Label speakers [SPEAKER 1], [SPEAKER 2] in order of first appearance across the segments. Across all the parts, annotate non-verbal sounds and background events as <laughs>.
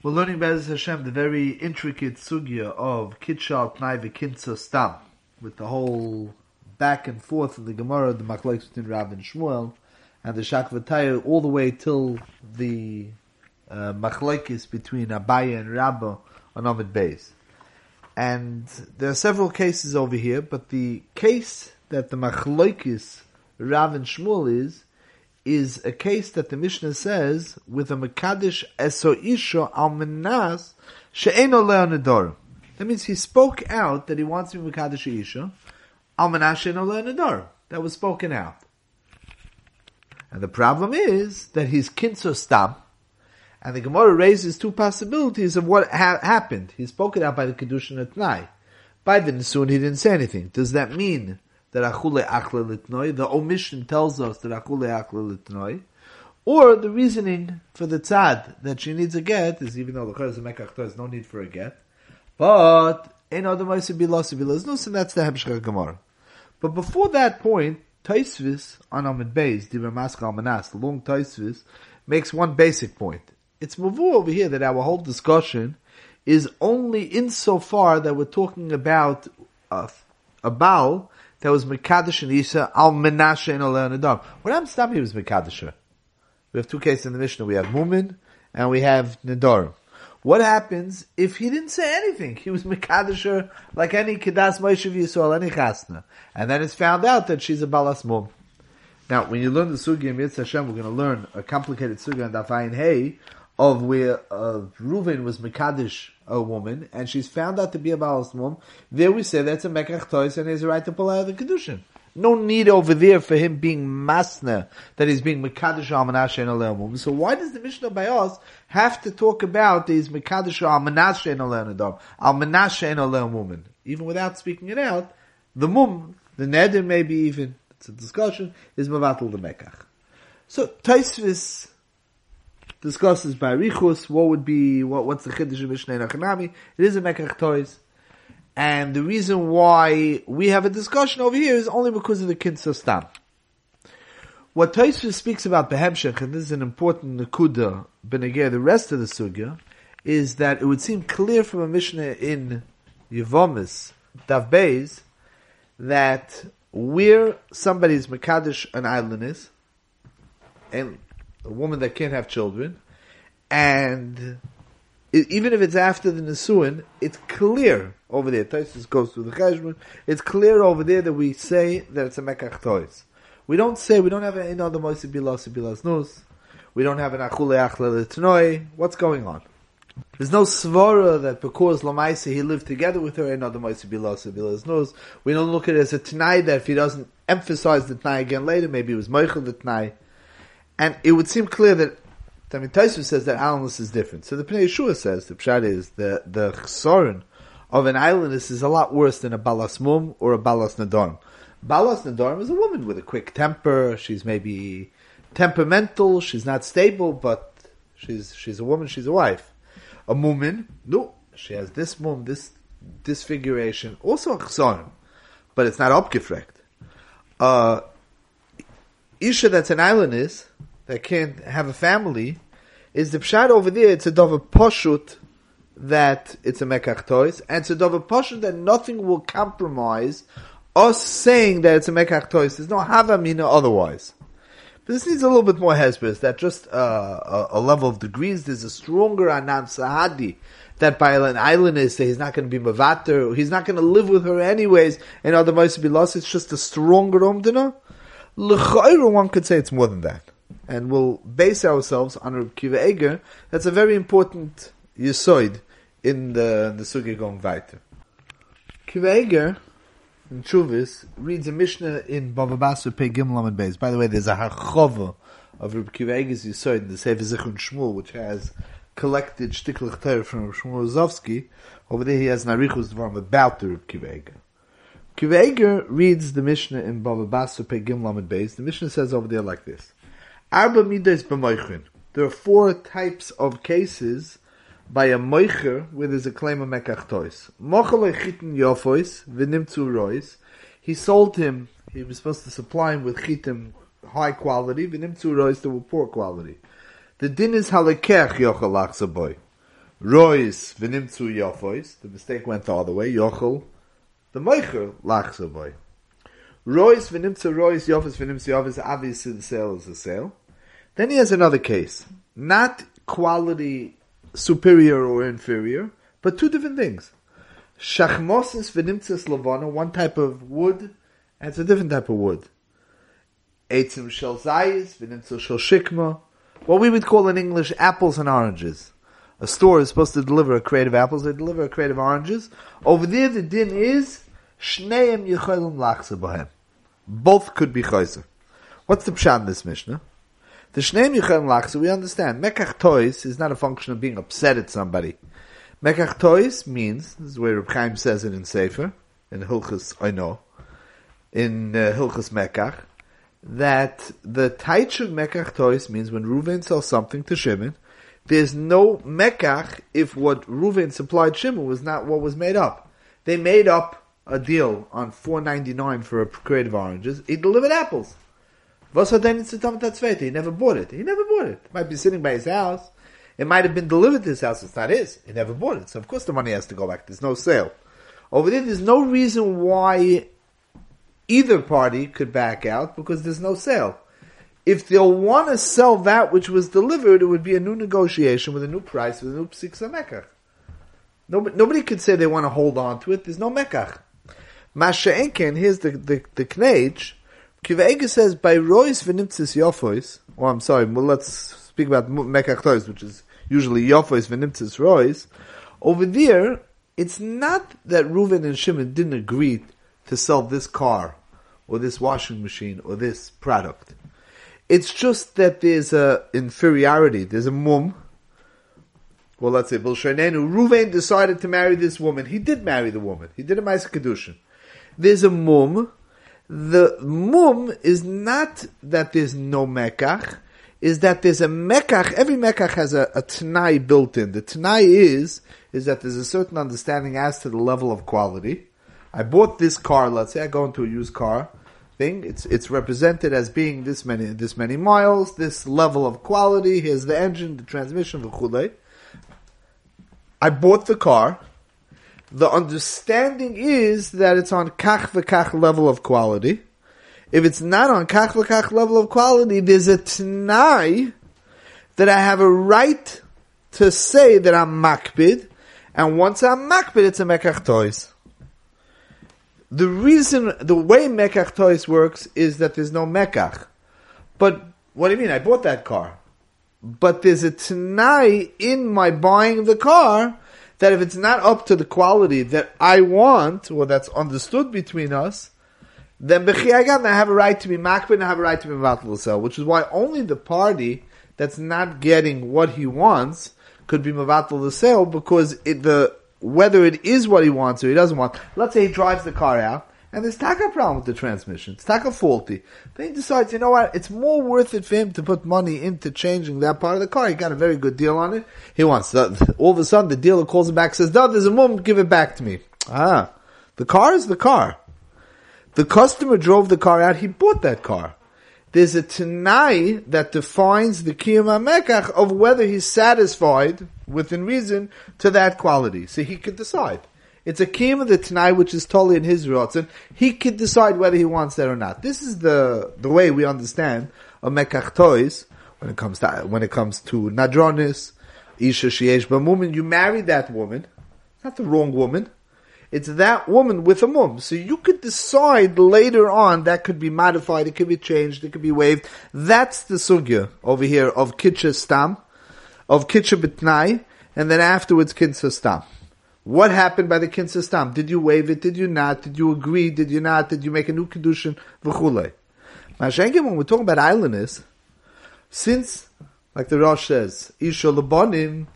[SPEAKER 1] We're learning Bez Hashem the very intricate sugya of Kitshal Tnai V'Kintza Stam, with the whole back and forth of the Gemara, the Machlekes between Rav and Shmuel, and the Shakvatayr, all the way till the uh, between Abaye and Rabba on Amid Beis. And there are several cases over here, but the case that the Machlekes Rav and Shmuel is, is a case that the Mishnah says with a Mekadesh Eso Isha Al Menas She'eno Leonador. That means he spoke out that he wants to be Mekadesh Isha Al Menas She'eno Leonador. That was spoken out. And the problem is that he's Kinso Stam, and the Gemara raises two possibilities of what ha- happened. He spoke it out by the Kedushin at Nai. By the Nisun, he didn't say anything. Does that mean that Achule Litnoi, the omission tells us that Achule Achle Litnoi, or the reasoning for the tzad that she needs a get is even though the is a mekach there's no need for a get, but in other ways be lost be lost and that's the Hebshcha Gemara. But before that point, Taisvis on Amid Beis, Diver Maskal Manas, the long Taisvis, makes one basic point. It's mavu over here that our whole discussion is only insofar that we're talking about a, a Baal that was Mekadosh and Isa al Menashe and Aleh Nadam. What I'm stopping was Mekadosh. We have two cases in the Mishnah. We have Mumin and we have Nadar. What happens if he didn't say anything? He was Mekadosh like any Kedas Moshe Yisrael, any Chasna. And then it's found out that she's a Balas Mum. Now, when you learn the Sugi in Mitzvah Hashem, we're going to learn a complicated Sugi on Dafayin Hey of where uh, Reuven was Mekadosh a woman, and she's found out to be a Balas Mum, there we say that's a Mekach Toys and has a right to pull out of the Kedushin. No need over there for him being masna, that he's being Mekadosh al Menashe and Alel. So why does the Mishnah by us have to talk about these Mekadosh al Menashe and Alel Nadam, al and Woman? Even without speaking it out, the Mum, the Neder maybe even, it's a discussion, is Mavatal the Mekach. So Taisvis discusses by Richus what would be what what's the chiddush of Mishnah Nachanami. It is a Mekach Toys, and the reason why we have a discussion over here is only because of the Kinsa Stam. What Tosfos speaks about Behemshech, and this is an important Nakuda, Benegir, the rest of the Sugya, is that it would seem clear from a Mishnah in Yevomis, Dav Beis, that where somebody's Makadish an island is, and a woman that can't have children, and it, even if it's after the Nisuin, it's clear over there. Taisus goes through the Cheshbon. It's clear over there that we say that it's a Mekach Tois. We don't say, we don't have an other Moisi Bilas Bilas Nus. We don't have an Achule Achle Tnoi. What's going on? There's no svara that because Lamaisa he lived together with her and other Moisi Bilas Bilas. We don't look at it as a Tnai that if he doesn't emphasize the Tnai again later, maybe it was Moichel the Tnai. And it would seem clear that Tamid Taisu says that islandless is different. So the Pnei Yeshua says the pshat is the the chsorin of an islandless is a lot worse than a balas mum or a balas nadorm. Balas nadorm is a woman with a quick temper. She's maybe temperamental. She's not stable, but she's she's a woman. She's a wife. A woman, no, she has this mum, this disfiguration, also a chsorin, but it's not upgefrekt. Uh, Isha that's an islandess that can't have a family, is the pshat over there, it's a dover poshut that it's a mekach toys, and it's a dover poshut that nothing will compromise us saying that it's a mekach toys. There's no havamina otherwise. But this needs a little bit more hespers, that just uh, a, a, level of degrees, there's a stronger anam sahadi, that by an island is that he's not going to be mavater, he's not going to live with her anyways, and otherwise be lost, it's just a stronger umdana. L'chayru, one could say it's more than that and we'll base ourselves on Reb Kiva Eger. That's a very important yisoid in the the sugi going weiter. Kiva Eger in Chuvis reads a Mishnah in Bava Basra Pei and Beis. By the way, there's a harchova of Reb Kiva Eger's yisoid in the Sefer Zichron Shmuel, which has collected shtiklach Torah from Shmuel Rozovsky. Over there, he has Narichus Dvarim about the Reb Kiva Eger. Kiva Eger reads the Mishnah in Bava Basra Pei and Beis. The Mishnah says over there like this. Arba midas b'moichin. There are four types of cases by a moicher where there's a claim of mekach tois. Mochel chitin yofois v'nimtzu rois. He sold him. He was supposed to supply him with chitim high quality. V'nimtzu rois that were poor quality. The din is halekech yochel boy. Rois v'nimtzu yofois. The mistake went the other way. Yochel. The lachsa boy. Rois v'nimtzu rois yofos v'nimtzu yofos. Obviously the sale is a sale. Then he has another case. Not quality superior or inferior, but two different things. Shachmosis v'nimtzas lavana, one type of wood, and it's a different type of wood. Eitzim shel zayis, v'nimtzas shel shikma, what we would call in English apples and oranges. A store is supposed to deliver a crate of apples, they deliver a crate of oranges. Over there the din is, shneim yicholim lachse. Both could be chayzer. What's the pshat in this Mishnah? The shneim yicholim lachse, we understand. Mekach tois is not a function of being upset at somebody. Mekach tois means, this is where Reb Chaim says it in Sefer, in Hilchus I know, in uh, Hilchus Mekach, that the taich of Mekach tois means when Reuven sells something to Shimon, there's no Mekach if what Reuven supplied Shimon was not what was made up. They made up a deal on 4.99 for a crate of oranges. He delivered apples. He never bought it. He never bought it. Might be sitting by his house. It might have been delivered to his house. It's not his. He never bought it. So of course the money has to go back. There's no sale. Over there, there's no reason why either party could back out because there's no sale. If they'll want to sell that which was delivered, it would be a new negotiation with a new price, with a new psiksa mekach. Nobody, nobody could say they want to hold on to it. There's no mekach. Masha Enken, here's the, the, the knage. Kivega says, by Royce v'nimtzis yofois, oh, I'm sorry, well, let's speak about mekach toys, which is usually Yofos v'nimtzis rois, over there, it's not that Reuven and Shimon didn't agree to sell this car, or this washing machine, or this product. It's just that there's a inferiority, there's a mum, well, let's say, Bilshanenu, Reuven decided to marry this woman. He did marry the woman. He did a Maisa Kedushin. There's a mum. The mum is not that there's no Mekach is that there's a mekach, every mekach has a, a t'nai built in. The t'nai is, is that there's a certain understanding as to the level of quality. I bought this car, let's say I go into a used car thing, it's, it's represented as being this many, this many miles, this level of quality, here's the engine, the transmission, the chulei. I bought the car, the understanding is that it's on kach v'kach level of quality, if it's not on kach v'kach level of quality, there's a t'nai that I have a right to say that I'm makbid, and once I'm makbid, it's a mekach toys. The reason, the way mekach toys works is that there's no mekach. But, what do you mean? I bought that car. But there's a t'nai in my buying the car that if it's not up to the quality that I want, or that's understood between us, then B'chiyagam, I have a right to be makbid and I have a right to be sell, which is why only the party that's not getting what he wants could be mavatal sale because it, the whether it is what he wants or he doesn't want. Let's say he drives the car out and there's taka problem with the transmission. It's taka faulty. But he decides, you know what? It's more worth it for him to put money into changing that part of the car. He got a very good deal on it. He wants that. <laughs> All of a sudden, the dealer calls him back, says, "No, there's a mum. Give it back to me." Ah, the car is the car. The customer drove the car out, he bought that car. There's a Tanai that defines the Kiyam HaMekach of whether he's satisfied, within reason, to that quality. So he could decide. It's a Kiyam of the Tanai which is totally in his and He could decide whether he wants that or not. This is the, the way we understand a Mekach Toys when it comes to, when it comes to Nadronis, Isha Sheesh woman. You marry that woman, not the wrong woman, it's that woman with a mum. So you could decide later on that could be modified, it could be changed, it could be waived. That's the sugya over here of kitcha stam, of kitcha bitnai, and then afterwards kinsa stam. What happened by the kinsa stam? Did you waive it? Did you not? Did you agree? Did you not? Did you make a new kedushin? V'chulei. Mashenkim, when we're talking about islanders, since, like the Rosh says, Isha Labonim,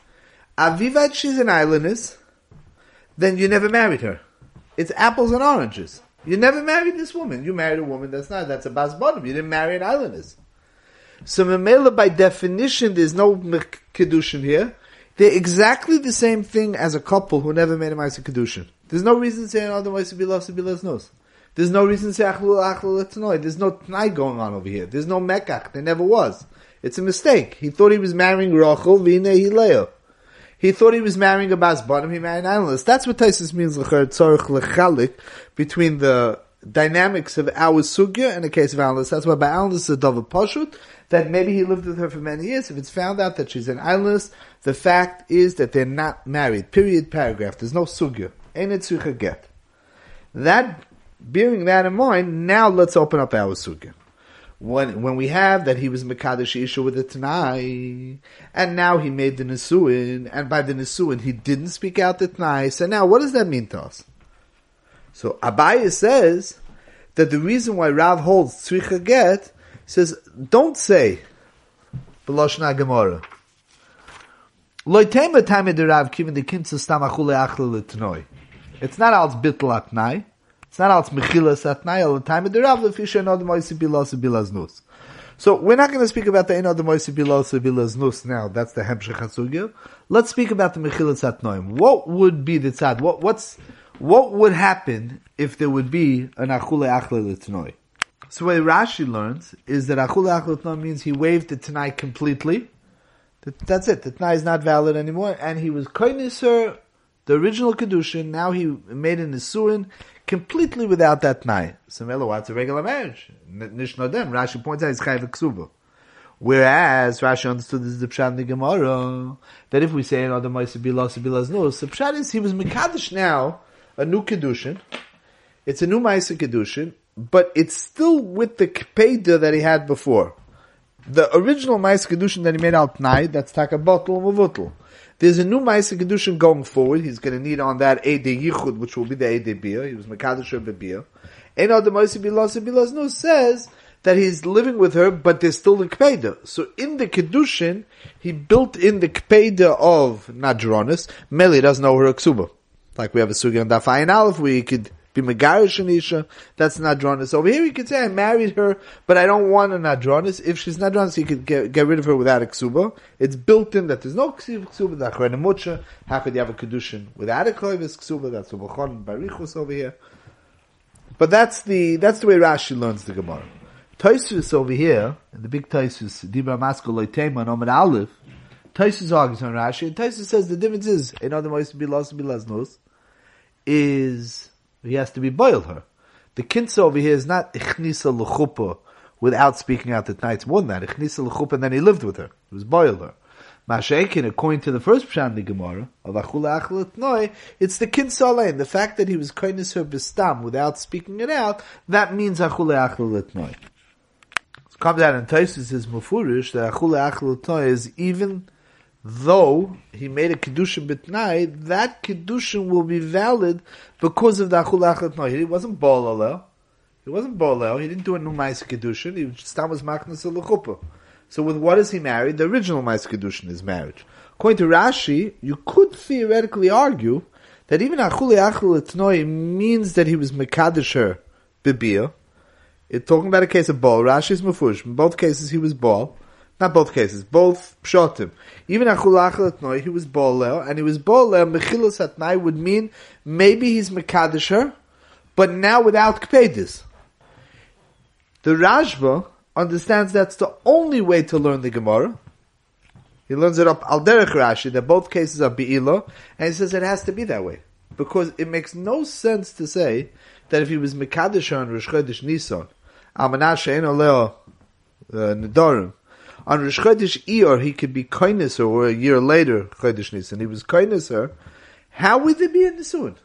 [SPEAKER 1] Avivat, she's an islandess, then you never married her. It's apples and oranges. You never married this woman. You married a woman that's not, that's a bas bottom. You didn't marry an islandess. So Mamela, by definition, there's no kedushin here. They're exactly the same thing as a couple who never made a ma'aseh kedushin. There's no reason to say oh, otherwise to be less knows. There's no reason to say achlu achlu letznoi. There's no tnai going on over here. There's no mekach. There never was. It's a mistake. He thought he was marrying Rachel, vine hileo. He thought he was marrying a bas bottom, he married an analyst. That's what Taisus means, tzorich lechalik, between the dynamics of our sugya and the case of analyst. That's why by analyst is a double pashut, that maybe he lived with her for many years. If it's found out that she's an analyst, the fact is that they're not married. Period, paragraph. There's no sugya. Ain't get. That, bearing that in mind, now let's open up our sugya when when we have that he was Mekadosh Isha with the Tanai, and now he made the Nisuin, and by the Nisuin he didn't speak out the Tanai, so now what does that mean to us? So Abaye says that the reason why Rav holds Tzricha Get says, don't say, Beloshna Gemara. Loitema time de Rav kivin the kinsa stam achle letnoi. It's not als bittel atnai. It's not als mechilas atnai time. The Rav lefisha other moisi bilas bilas nus. So we're not going to speak about the other moisi bilas bilas nus now. That's the hemshech hasugya. Let's speak about the mechilas atnoim. What would be the tzad? What what's what would happen if there would be an achule achle letnoi? So what Rashi learns is that achule achle letnoi means he waived the tanai completely. That's it. The tanai is not valid anymore, and he was koiniser the original kedushin. Now he made an isurin completely without that night. So what's a regular marriage? Nishnodem. Rashi points out it's chayv ksuba. Whereas Rashi understood this is the pshat in the Gemara that if we say oh, another ma'aser bilas bilas no, the pshat is he was mekadosh now a new kedushin. It's a new ma'aser kedushin, but it's still with the kpeda that he had before. The original ma'aser kedushin that he made out tonight, that's taka bottle and there's a new Maisa Kedushin going forward. He's going to need on that Ede Yichud, which will be the Ede Bia. He was Mekadosh Bia. And other Maisa Bilas Bilas No says that he's living with her, but there's still the Kpeda. So in the Kedushin, he built in the Kpeda of Nadronis. Meli doesn't know her Ksuba. Like we have a Sugi on Dafayin Aleph, where you could be Megarish Anisha, that's Nadronis. Over here you could say, I married her, but I don't want a Nadronis. If she's Nadronis, you could get, get rid of her without a Ksuba. It's built in that there's no Ksuba, the Achrenemucha. How could you have a Kedushin without a Koivis Ksuba? That's Ubachon Barichus over here. But that's the, that's the way Rashi learns the Gemara. Toisus over here, the big Toisus, Dibra Masko Loitema, Omer Aleph, Toisus argues on Rashi, and Toisus says the difference is, in other words, Bilas Bilas is he has to be boiled her. The kinsa over here is not ichnisa l'chupa without speaking out the night. More than that. Ichnisa l'chupa and then he lived with her. He was boiled her. Mashenkin, according to the first pshan the Gemara of Achula Achlet Noi, it's the kinsa alain. The fact that he was kindness her bistam without speaking it out, that means Achula Achlet Noi. So comes out in Taisus is Mufurish that Achula Achlet Noi is even though he made a kedushin bitnai, that kedushin will be valid because of the achul no. He wasn't bolal. He wasn't bolal. He didn't do a new mais kedushin. He just was machnas lechupa. So with what is he married? The original mais kedushin is marriage. According to Rashi, you could theoretically argue that even achul etnoi means that he was mekadisher bibia. It's talking about a case of ball. Rashi's mafush. In both cases, he was ball. Not both cases, both pshatim. Even achulach he was bolel, and he was bolel, mechilus atnai would mean maybe he's mekadisher, but now without kpedis. The Rashba understands that's the only way to learn the Gemara. He learns it up al derech Rashi that both cases are be'ilah, and he says it has to be that way because it makes no sense to say that if he was mekadisher on Rosh Chodesh Nisan, almanashe ein oleo uh, nedarim, on Rosh Chodesh Iyar, he could be kindness or a year later, Chodesh Nisan, he was kindness how would there be a Nisun?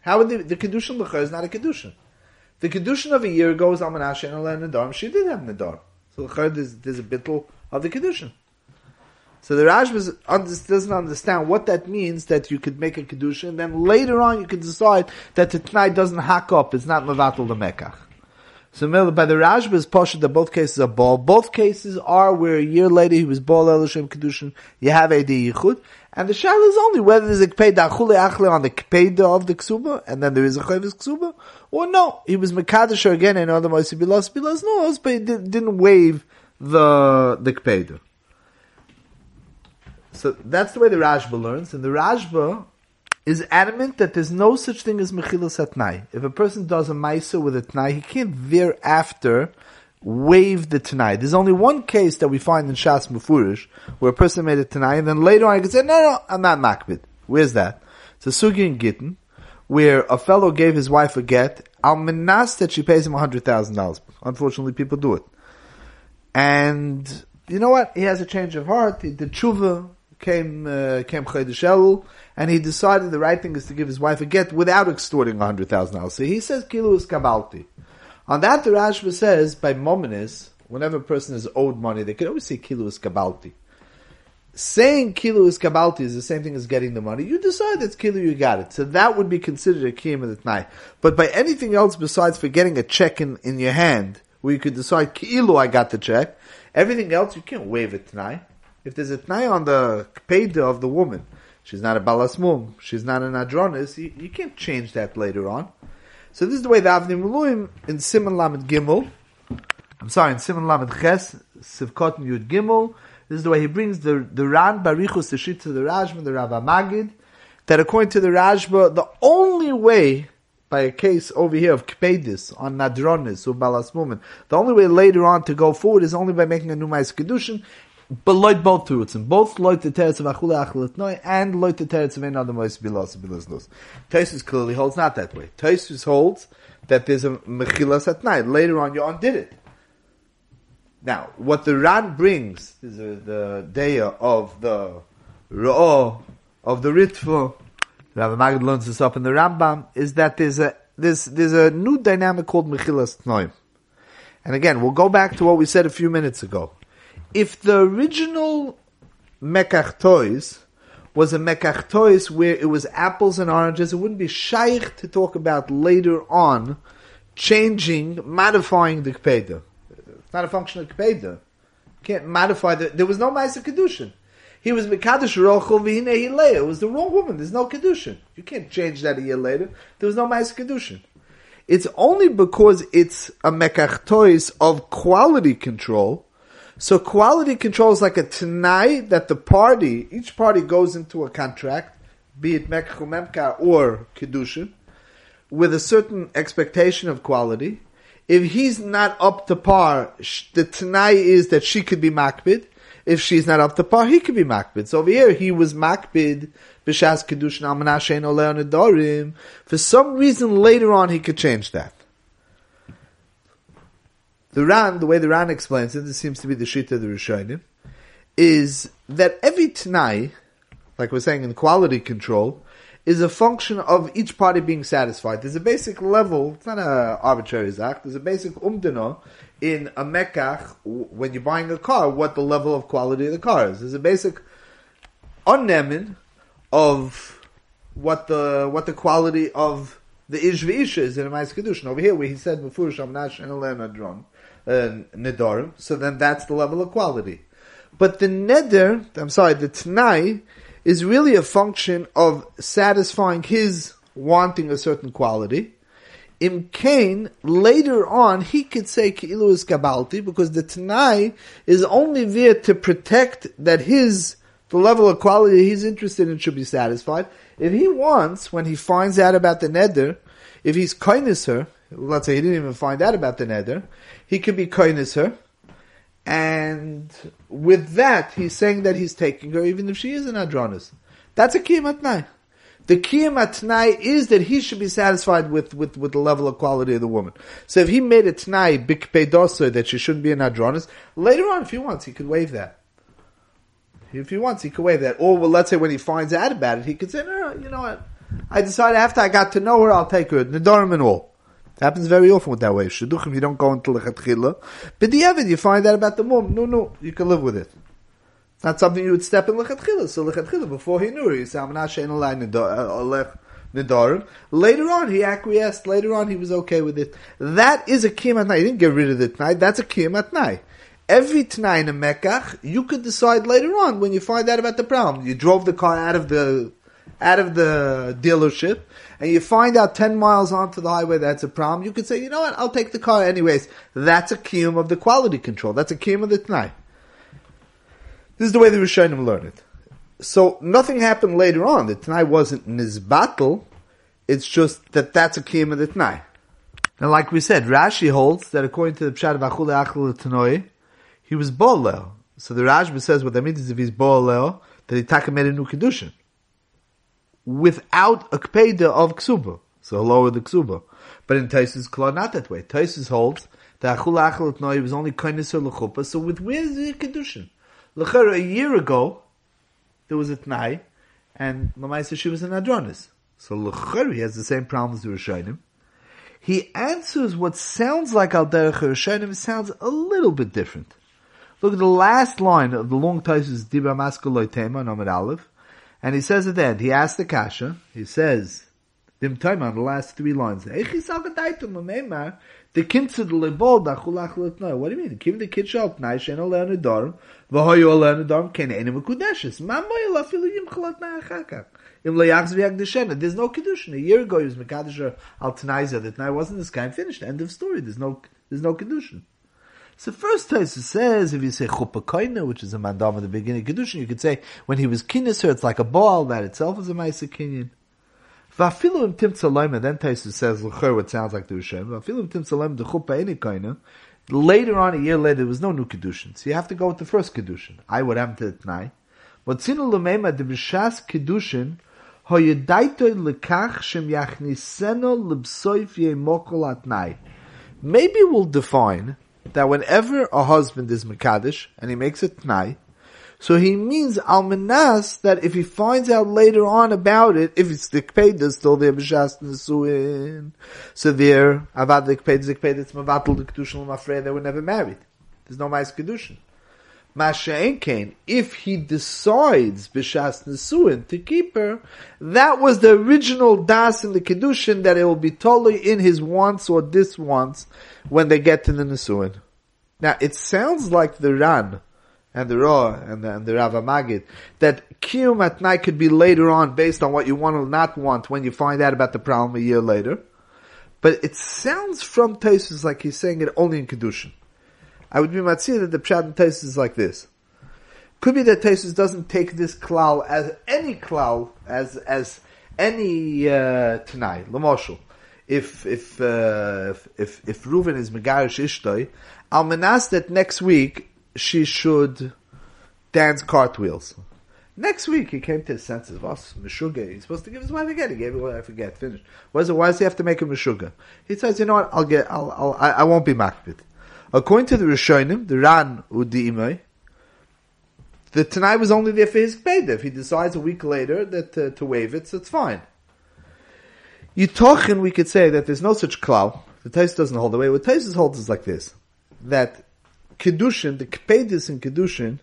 [SPEAKER 1] How would the, the Kedushin L'cha is not a Kedushin. The Kedushin of a year ago is Amanasha and Allah Nadar. She did have Nadar. So L'cha, there's, there's a bittul of the Kedushin. So the Rashba doesn't understand what that means that you could make a Kedushin, then later on you could decide that the Tnai doesn't hack up, it's not Mavatul the Mekach. So by the Rashba's Pasha that both cases are. Both cases are where a year later he was ball Elishem Kedushin, you have Edi Yichud. And the Shal is only whether there's a Kpeda Achule Achle on the Kpeda of the Ksuba, and then there is a Chavis Ksuba, or no, he was Mekadisher again in other Moisi Bilas Bilas Nos, but he didn't waive the, the Kpeda. So that's the way the Rashba learns, and the Rashba is adamant that there's no such thing as mechilas at If a person does a maisa with a tnai, he can't thereafter after waive the Tanai. There's only one case that we find in Shas Mufurish where a person made a Tanai and then later on he could say, no, no, I'm not Makbid. Where's that? It's a Sugi in Gittin where a fellow gave his wife a get, al minas that she pays him $100,000. Unfortunately, people do it. And you know what? He has a change of heart. The tshuva came uh, came Chedesh and he decided the right thing is to give his wife a get without extorting hundred thousand dollars. So he says kilu is kabalti. On that, the Rashba says by mominis, whenever a person is owed money, they can always say kilu is kabalti. Saying kilu is kabalti is the same thing as getting the money. You decide it's kilu, you got it. So that would be considered a kiyam of the night. But by anything else besides for getting a check in, in your hand, where you could decide kilu, I got the check. Everything else you can't waive it tonight. If there's a tnai on the payda of the woman, she's not a balasmum, she's not an adronis, you, you, can't change that later on. So this is the way the Avnei Miluim in Simon Lamed Gimel, I'm sorry, in Simon Lamed Ches, Sivkot Yud Gimel, this is the way he brings the, the Ran Barichus, the Shit to the Rajma, the Rav Magid, that according to the Rashba, the only way by a case over here of Kpedis on Nadronis or Balas Mumen, the only way later on to go forward is only by making a Numais Kedushin, but loit both and both loit the teretz of achule achelet noi, and loit the teretz of another mois bilos los. Tosus clearly holds not that way. Tosus holds that there's a mechilas at night. Later on, you undid it. Now, what the Ran brings is a, the daya of the Ra'ah, of the Ritva, Rabbi Magid learns this up in the Rambam, is that there's a, there's, there's a new dynamic called Mechilas Tnoim. And again, we'll go back to what we said a few minutes ago if the original Mekach toys was a Mekach toys where it was apples and oranges, it wouldn't be shaykh to talk about later on changing, modifying the Kpeda. It's not a function of Kpeda. You can't modify the, there was no Maisa Kedushin. He was Mekadosh Rochel Vihine Hilea. It was the wrong woman. There's no Kedushin. You can't change that a year later. There was no Maisa Kedushin. It's only because it's a Mekach of quality control so quality control is like a tanai that the party, each party goes into a contract, be it mekchumemka or kedushin, with a certain expectation of quality. If he's not up to par, the tanai is that she could be makbid. If she's not up to par, he could be makbid. So over here, he was makbid b'shas kedushin al menashein For some reason, later on, he could change that. The Ran, the way the Ran explains it, this seems to be the Shita of the Rishonim, is that every Tanai, like we're saying in quality control, is a function of each party being satisfied. There's a basic level, it's not an arbitrary act, there's a basic umdana in a mekach, when you're buying a car, what the level of quality of the car is. There's a basic unnemin of what the, what the quality of the Ishva is in a Kedushin. Over here, where he said, Mefurish Amnash and Adron uh, nedarim, so then that's the level of quality. But the neder, I'm sorry, the t'nai, is really a function of satisfying his wanting a certain quality. Im Kain, later on, he could say Ki'ilu is Kabalti, because the Tanai is only there to protect that his, the level of quality he's interested in should be satisfied. If he wants, when he finds out about the Neder, if he's kindness her, let's say he didn't even find out about the Neder, he could be kindness her, and with that, he's saying that he's taking her even if she is an Adronis. That's a Kiyam Atnai. The Kiyam Atnai is that he should be satisfied with, with, with the level of quality of the woman. So if he made a Tnai, Bik Pedosa, that she shouldn't be an Adronis, later on, if he wants, he could waive that. If he wants, he could waive that. Or, well, let's say when he finds out about it, he could say, no, no, you know what? I decided after I got to know her, I'll take her. Nedarim and all. It happens very often with that way. Shidduchim, you don't go into lechatchila. But the evid, you find out about the mum. No, no, you can live with it. It's not something you would step in lechatchila. So lechatchila, before he knew her, he said, I'm not shein alay nedarim. Uh, later on, he acquiesced. Later on, he was okay with it. That is a kiyam at night. He didn't get rid of the tonight. That's a kiyam at night. Every tonight in a mekach, you could decide later on when you find out about the problem. You drove the car out of the out of the dealership and you find out 10 miles onto the highway that's a problem, you could say, you know what, I'll take the car anyways. That's a kiyum of the quality control. That's a kiyum of the t'nai. This is the way the Rishonim learn it. So nothing happened later on. The t'nai wasn't nizbatel. It's just that that's a kiyum of the t'nai. And like we said, Rashi holds that according to the Pshat of Achule Achule Tanoi, he was Boleo. So the Rashba says what that means is if he's Boleo, that he taka made a new Kedushin. Without a Kpeda of Ksuba. So lower the Ksuba. But in Taisus Kla, not that way. Taisus holds that Achule Achule Tanoi was only kindness or so with where's the Kedushin? Lechera, a year ago, there was a Tnai, and Lamaisa she was an Adronis. So Lechera, he has the same problem as the Rishonim he answers what sounds like Al Derech Rishonim sounds a little bit different. Look at the last line of the long Taisus Dibra Maskaloi Tema, Nomad Aleph, and he says at the end, he asks the Kasha, he says, Dim Tema, on the last three lines. What do you mean? Kim the kid shalt nai shen oleh nedarim, v'hoyu oleh nedarim, ken enim kudeshes. Ma moyel afilu yim chalat na achakach. Im leyachz v'yagdeshena. There's no kedushin. A year ago he was mekadosh al tanaiza. The tanai wasn't this guy. Finished. End of story. There's no, there's no kedushin. So first Taisa says, if you say chuppah koina, which is a mandam at the beginning of kedushin, you could say when he was kinniser, it's like a ball. That itself is a ma'isa kinyan. Vafilu im tim tzaloim, then Taisa says l'cher what sounds like the Rishem. Vafilu im tim tzaloim the koina. Later on, a year later, there was no new kedushin. So you have to go with the first kedushin. I would have to tonight. But sinu l'meima the b'shas kedushin Maybe we'll define that whenever a husband is Makadish and he makes a Tnai, so he means almanas that if he finds out later on about it, if it's the kpeda still there b'shas nesuin, so there avad the kpeda the kpeda it's mavatul the kedushin they were never married. There's no mais kedushin. Masha'en if he decides b'shas nesuin to keep her, that was the original das in the kedushin that it will be totally in his wants or this diswants when they get to the nesuin. Now it sounds like the Ran and the Ra and the, and the Magid that kiyum at night could be later on based on what you want or not want when you find out about the problem a year later. But it sounds from Taisus like he's saying it only in kedushin. I would be matzir that the pshat in Tesis is like this. Could be that Tesis doesn't take this klal as any klal as as any uh, tanai lamoshul. If if uh, if if Reuven is megarish ishtoi, I'll menas that next week she should dance cartwheels. Next week he came to his senses. Was Meshuga? He's supposed to give his wife again. He gave it. I forget. Finished. Why, why does he have to make a Meshuga? He says, you know what? I'll get. I'll. I'll I, I won't be makbid. According to the Rishonim, the Ran Udimai, the Tanai was only there for his Kpeda. If he decides a week later that uh, to waive it, so it's fine. Yitochin, we could say that there's no such klal. The Tais doesn't hold the way. What Tais holds is like this: that kedushin, the kpedis in kedushin,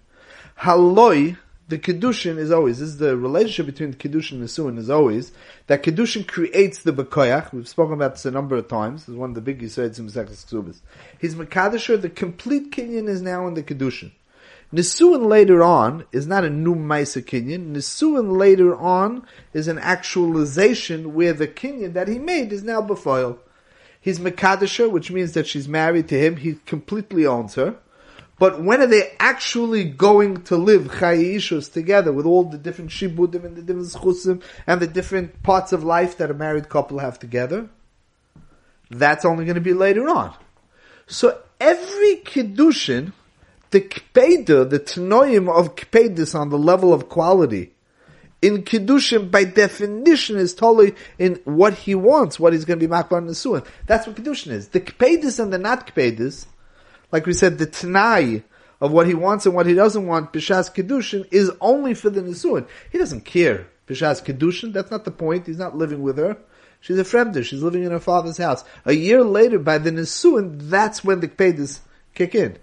[SPEAKER 1] haloi the Kedushin is always, this is the relationship between the Kedushin and Nisuin is always, that Kedushin creates the Bekoyach. We've spoken about this a number of times. This is one of the big Yisraels in Mesechus Ksubis. His Mekadisher, the complete Kenyan is now in the Kedushin. Nisuin later on is not a new Maisa Kenyan. Nisuin later on is an actualization where the Kenyan that he made is now Befoil. He's Mekadisher, which means that she's married to him. He completely owns her. But when are they actually going to live chayishus together with all the different shibudim and the different schusim and the different parts of life that a married couple have together? That's only going to be later on. So every kiddushin, the kpeda, the tenoim of kpedis on the level of quality, in kiddushin by definition is totally in what he wants, what he's going to be makbar nesuin. That's what kiddushin is. The kpedis and the not kpedis like we said, the Tanai of what he wants and what he doesn't want, Bishas Kedushin, is only for the Nisuin. He doesn't care. Bishas Kedushin, that's not the point. He's not living with her. She's a fremder. She's living in her father's house. A year later, by the Nisuin, that's when the Kpedas kick in.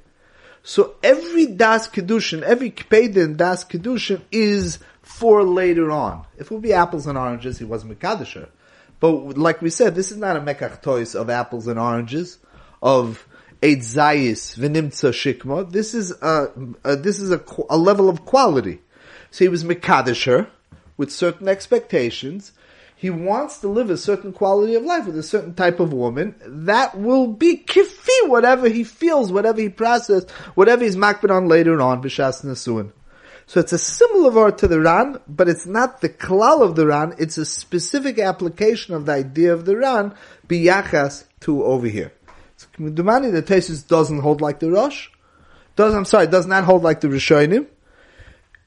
[SPEAKER 1] So every Das Kedushin, every Kpeda in Das Kedushin is for later on. If it would be apples and oranges, he wasn't Mekadisher. But like we said, this is not a Mekach of apples and oranges, of Zayis V'nimtza Shikma. This is a, a this is a, a, level of quality. So he was Mikadisher with certain expectations. He wants to live a certain quality of life with a certain type of woman. That will be kifi, whatever he feels, whatever he processes, whatever he's makbid on later on, b'shas nasuin. So it's a similar word to the Ran, but it's not the klal of the Ran, it's a specific application of the idea of the Ran, biyachas to over here. Dumani, the Tesis doesn't hold like the Rosh. Does I'm sorry, does not hold like the Rishonim.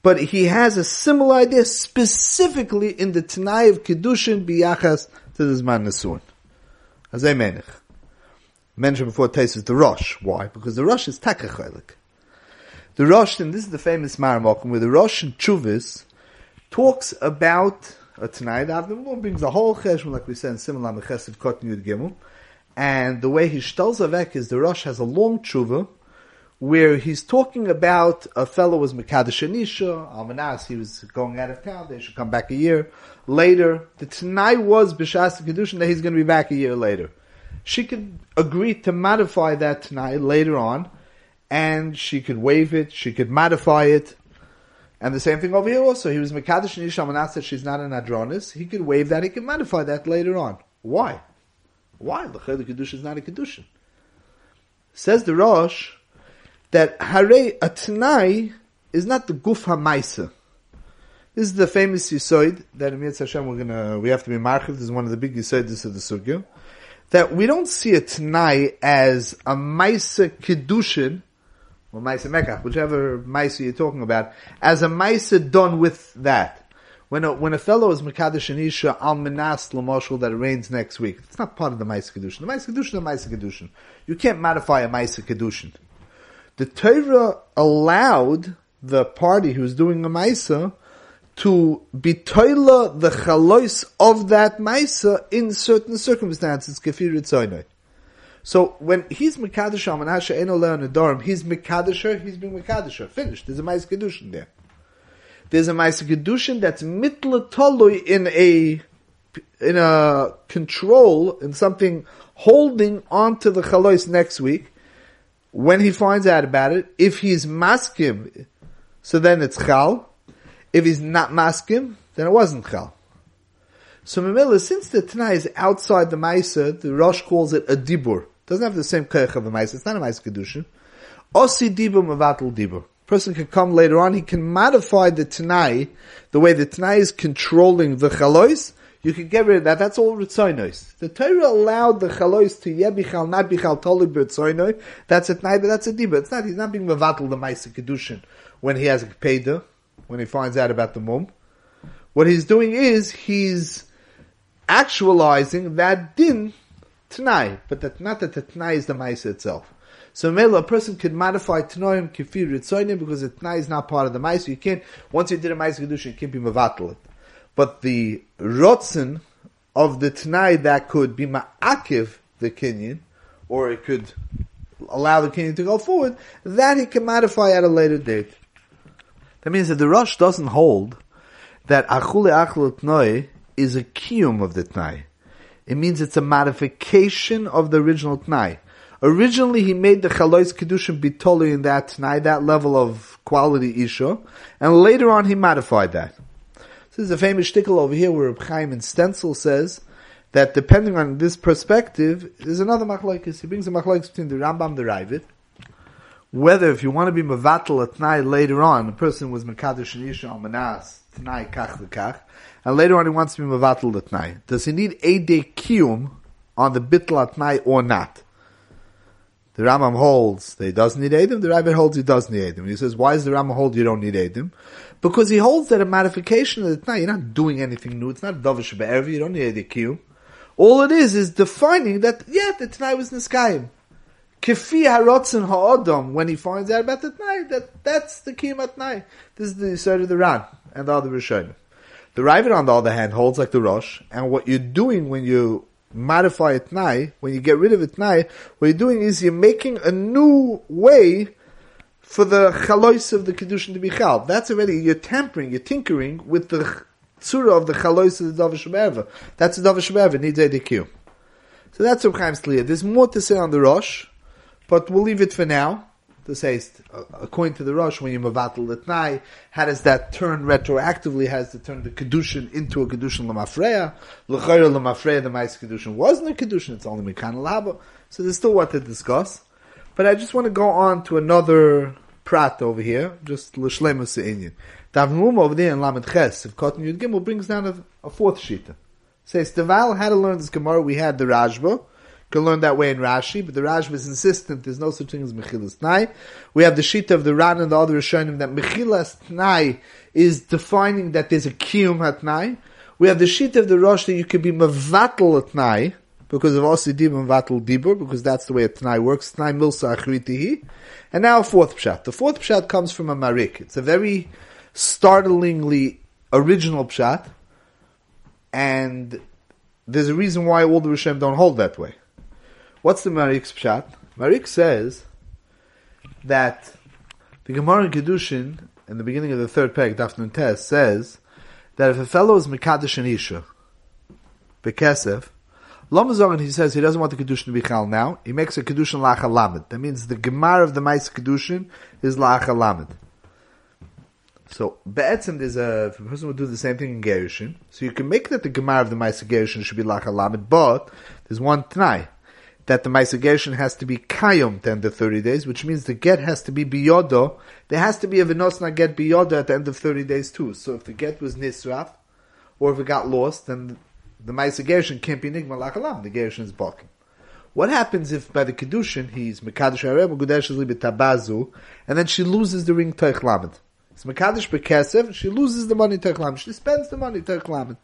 [SPEAKER 1] But he has a similar idea specifically in the Tanai of Kedushin biyachas to the Zman Nesuin. As I. Mentioned before Tesis the Rosh. Why? Because the Rosh is Takachelik. The Rosh, and this is the famous Maramokim, where the Rosh and Chuvis talks about a Tanai. The Avnei brings a whole cheshbon, like we said, in similar Mechesiv Kot Yud Gimel. And the way he shtels avek is the Rosh has a long tshuva where he's talking about a fellow was Mekadesh Anisha, Almanas, he was going out of town, they should come back a year later. The Tanai was B'Shas Kedushin that he's going to be back a year later. She could agree to modify that Tanai later on, and she could waive it, she could modify it. And the same thing over here also. He was Mekadesh and Ishamanat said she's not an Adronis. He could waive that, he could modify that later on. Why? Why? The Kedusha is not a Kedushin. Says the Rosh that Hare Atnai is not the Guf HaMaisa. This is the famous Yisoid that in Yetz Hashem we're gonna, we have to be marchiv. This is one of the big Yisoids of the Sugya. That we don't see a Tanai as a Maisa Kedushin or Maisa Mekach, whichever Maisa you're talking about, as a Maisa done with that. When a, when a fellow is Mekadosh and Isha al Minas Lamoshel that it rains next week, it's not part of the Maisa Kedushin. The Maisa Kedushin is a Maisa Kedushin. You can't modify a Maisa Kedushin. The Torah allowed the party who's doing a Maisa to be toila the chalois of that Maisa in certain circumstances, kefir so when he's Mekadosh Amanasha Eno Leon he's Mekadosher, he's being Mekadosher. Finished. There's a Mais Kedushin there. There's a Mais Kedushin that's mitla tolui in a in a control, in something holding onto the chalois next week, when he finds out about it, if he's maskim, so then it's chal. If he's not maskim, then it wasn't chal. So Mamela, since the Tanai is outside the Maisa, the Rosh calls it a dibur. Doesn't have the same koich of a mice. It's not a mice kedushin. Osi dibur mavatul dibur. Person can come later on. He can modify the tanai the way the tanai is controlling the chalois. You can get rid of that. That's all ritzoinos. The Torah allowed the chalois to yebichal, not bichal, totally b'ritzoinoi. That's a tanai, but that's a dibur. It's not. He's not being mavatul the mice kedushin when he has a peda, when he finds out about the mum. What he's doing is he's actualizing that din Tanai, but that not that the Tanai is the Maisa itself. So Mela, a person could modify Tanoim Kefir Ritzoinim because the Tanai is not part of the Maisa. You can't, once you did a Maisa Kedusha, you can't be Mavatal it. But the Rotzen of the Tanai that could be Ma'akiv the Kenyan, or it could allow the Kenyan to go forward, that he can modify at a later date. That means that the Rosh doesn't hold that Achule Achlu Tnoi is a kiyum of the Tnai. It means it's a modification of the original Tnai. Originally, he made the Chalois Kedushin Bitoli in that Tnai, that level of quality Isha, and later on he modified that. This is a famous shtickle over here where Chaim in Stencil says that depending on this perspective, there's another machlokes. He brings a machlokes between the Rambam and the Ravid. Whether if you want to be mevatel at Tnai later on, a person was Mekadosh and Isha Manas, Tnai Kach V'Kach, and later on he wants to be mevatel l'tnai. Does he need a day kiyum on the bitl atnai or not? The Rambam holds that he doesn't need Edim. The Ravid holds he does need Edim. He says, why does the Rambam hold you don't need Edim? Because he holds that a modification of the Tanai, you're not doing anything new. It's not Dovish Be'evi. You don't need Edim Kiyum. All it is is defining that, yeah, the Tanai was Niskayim. Kefi harotzen ha'odom, when he finds out about the Tanai, that, that's the Kiyum at Tanai. This is the side of the Ran and the other Rishonim. The Ravid, on the other hand, holds like the Rosh, and what you're doing when you modify a Tnai, when you get rid of a Tnai, what you're doing is you're making a new way for the chalois of the Kedushin to be chal. That's already, you're tampering, you're tinkering with the tzura of the chalois of the Davar Shebeva. That's the Davar Shebeva, needs ADQ. So that's Reb Chaim's clear. There's more to say on the Rosh, but we'll leave it for now to say, uh, according to the Rosh, when you mavatal tnai, how does that turn retroactively? Has to turn the kedushin into a kedushin lamafreya? L'chayr lamafreya, the mais kedushin wasn't a kedushin; it's only mekan labo. So there's still what to discuss. But I just want to go on to another prat over here, just l'shlemus se'inyan. Davnum over there in Lamed Ches, if Cotton Yud Gimel brings down a, a fourth shita. Says, Deval had to learn this Gemara, we had the Rashba, can learn that way in Rashi, but the Rashi is insistent there's no such thing as Mechilas Tnai. We have the sheet of the Ran and the other Rishonim that Mechilas Tnai is defining that there's a Kiyum Hatnai. We have the sheet of the Rosh that you could be Mevatel Tnai, because of Osidim and Dibur, because that's the way a Tnai works. Tnai Milsa Achritihi. And now a fourth Pshat. The fourth Pshat comes from a Marik. It's a very startlingly original Pshat, and there's a reason why all the Rishem don't hold that way. What's the Marik's Pshat? Marik says that the Gemara in Kedushin, in the beginning of the third peg, Daf Tes, says that if a fellow is Mekadosh and Isha, Bekesef, Lamazogan, he says he doesn't want the Kedushin to be Chal now, he makes a Kedushin Lacha Lamed. That means the Gemara of the Mais Kedushin is Lacha Lamed. So, Be'etzim, there's a, a person would do the same thing in Gerushin, so you can make that the Gemara of the Mais Gerushin should be Lacha Lamed, but there's one Tnai that the Maisagation has to be Kayom to end of 30 days, which means the get has to be Biyodo. There has to be a Vinosna get Biyodo at the end of 30 days too. So if the get was Nisraf, or if it got lost, then the Maisagation can't be Nigma Lakalam. The Gershon is Balkan. What happens if by the Kedushin he's Mekadosh Harem, Gudesh is Tabazu, and then she loses the ring Teich Lamed? It's Mekadosh Bekesev, she loses the money Teich Lamed. She spends the money Teich Lamed.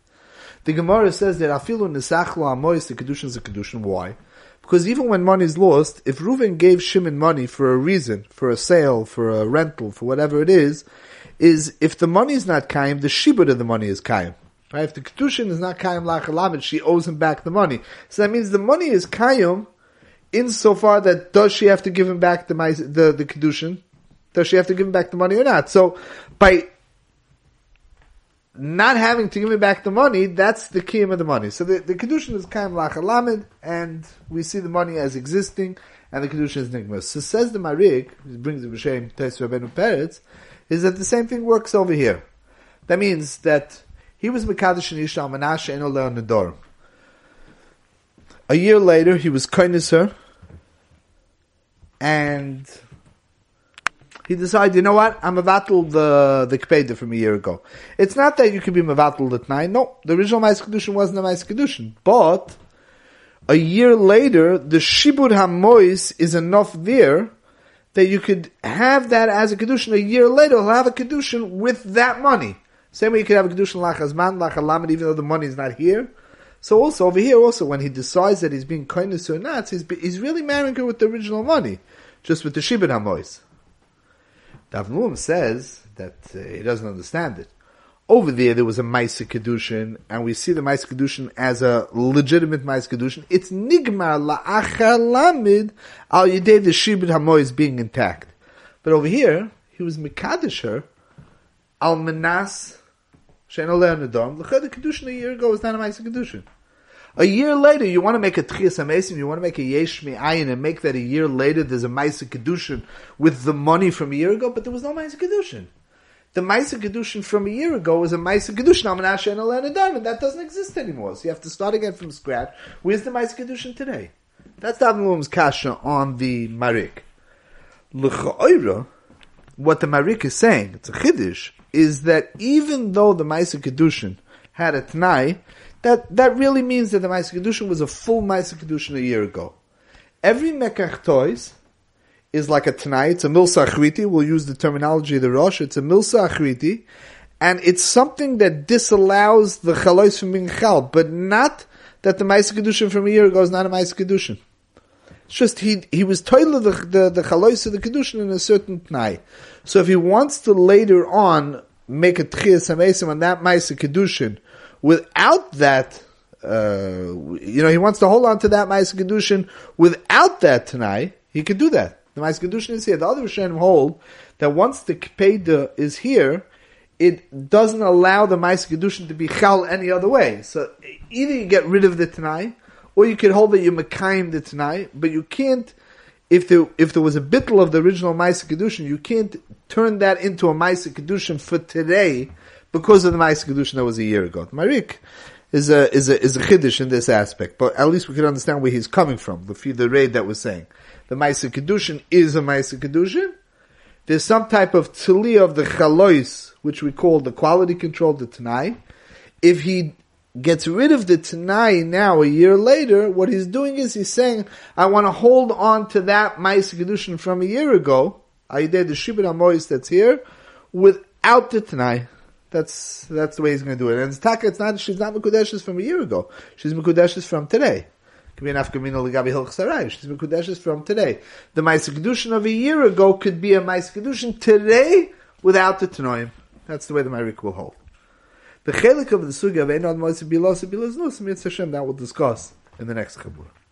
[SPEAKER 1] The Gemara says that Afilu Nisachlo Amois, the Kedushin is a Kedushin. Why? Because even when money is lost, if Reuven gave Shimon money for a reason, for a sale, for a rental, for whatever it is, is if the money is not kaim, the shibud of the money is kaim. Right? If the kedushin is not kaim lachalamet, she owes him back the money. So that means the money is kaim insofar that does she have to give him back the the, the kedushin? Does she have to give him back the money or not? So by not having to give me back the money, that's the key of the money. So the, the Kedushin is kind of lachalamid, and we see the money as existing, and the Kedushin is nigmas. So says the Marik, who brings the B'Shem Tes Rabbeinu Peretz, is that the same thing works over here. That means that he was Mekadosh and Yishal Menashe and Oleo A year later, he was Koiniser, and he decides, you know what, I'm avatul the the kpeda from a year ago. It's not that you can be mavatul at nine. No, the original mais kedushin wasn't a mais kedushin, but a year later, the shibud hamois is enough there that you could have that as a kedushin. A year later, he'll have a kedushin with that money. Same way you could have a kedushin lachazman, lachalamed, even though the money is not here. So also over here, also when he decides that he's being kindness or not, he's, he's really marrying her with the original money, just with the shibud hamois. Davnum says that uh, he doesn't understand it. Over there, there was a Maisa Kedushin, and we see the Maisa Kedushin as a legitimate Maisa Kedushin. It's Nigmar La'achalamid al Yidei the Shibud Hamoy is being intact. But over here, he was Mekadisher al Menas Shein Oleh Nadom. The Kedushin a year ago was not a Maisa Kedushin. A year later, you want to make a Tchias HaMesim, you want to make a Yesh Ayin and make that a year later there's a Maisa Kedushin with the money from a year ago, but there was no Maisa Kedushin. The Maisa Kedushin from a year ago was a Maisa Kedushin, Amanasha and Elena Diamond. That doesn't exist anymore. So you have to start again from scratch. Where's the Maisa Kedushin today? That's Davnulum's Kasha on the Marik. L'cha'oira, what the Marik is saying, it's a Chiddush, is that even though the Maisa Kedushin had a Tnai, that that really means that the Ma'aser Kedushin was a full Ma'aser Kedushin a year ago. Every Mekach Toys is like a Tanai, it's a Milsa Achriti, we'll use the terminology of the Rosh, it's a Milsa Achriti, and it's something that disallows the Chalois from being Chal, but not that the Ma'aser Kedushin from a year ago is not a Ma'aser Kedushin. It's just he he was toilet the the, the chalois of the kedushin in a certain tnai. So if he wants to later on make a tchias hamesim on that ma'aser kedushin without that, uh, you know, he wants to hold on to that Ma'is Kedushin without that tonight, he could do that. The Ma'is Kedushin is here. The other Rishonim hold that once the Kpeda is here, it doesn't allow the Ma'is Kedushin to be Chal any other way. So either you get rid of the tonight, or you could hold that you Mekayim the tonight, but you can't, if there, if there was a bittel of the original Ma'is Kedushin, you can't turn that into a Ma'is Kedushin for today, because of the Ma'is Kedushin that was a year ago. the Marik is a, is a, is a Chiddush in this aspect, but at least we can understand where he's coming from, the, the raid that was saying. The Ma'is Kedushin is a Ma'is Kedushin. There's some type of Tzili of the Chalois, which we call the quality control, the Tanai. If he gets rid of the Tanai now a year later, what he's doing is he's saying, I want to hold on to that Ma'is Kedushin from a year ago, did the Shibud Amois that's here, without the Tanai. That's, that's the way he's going to do it. And it's Taka, it's not, she's not Mekudeshes from a year ago. She's Mekudeshes from today. Be an Hilch She's Mekudeshes from today. The Ma'is Kedushin of a year ago could be a Ma'is Kedushin today without the Tanoim. That's the way the Ma'arik will hold. The chelik of the sugi of Einod Moise Bilos Bilos Nus Mitzvah Hashem that we'll discuss in the next Kabbalah.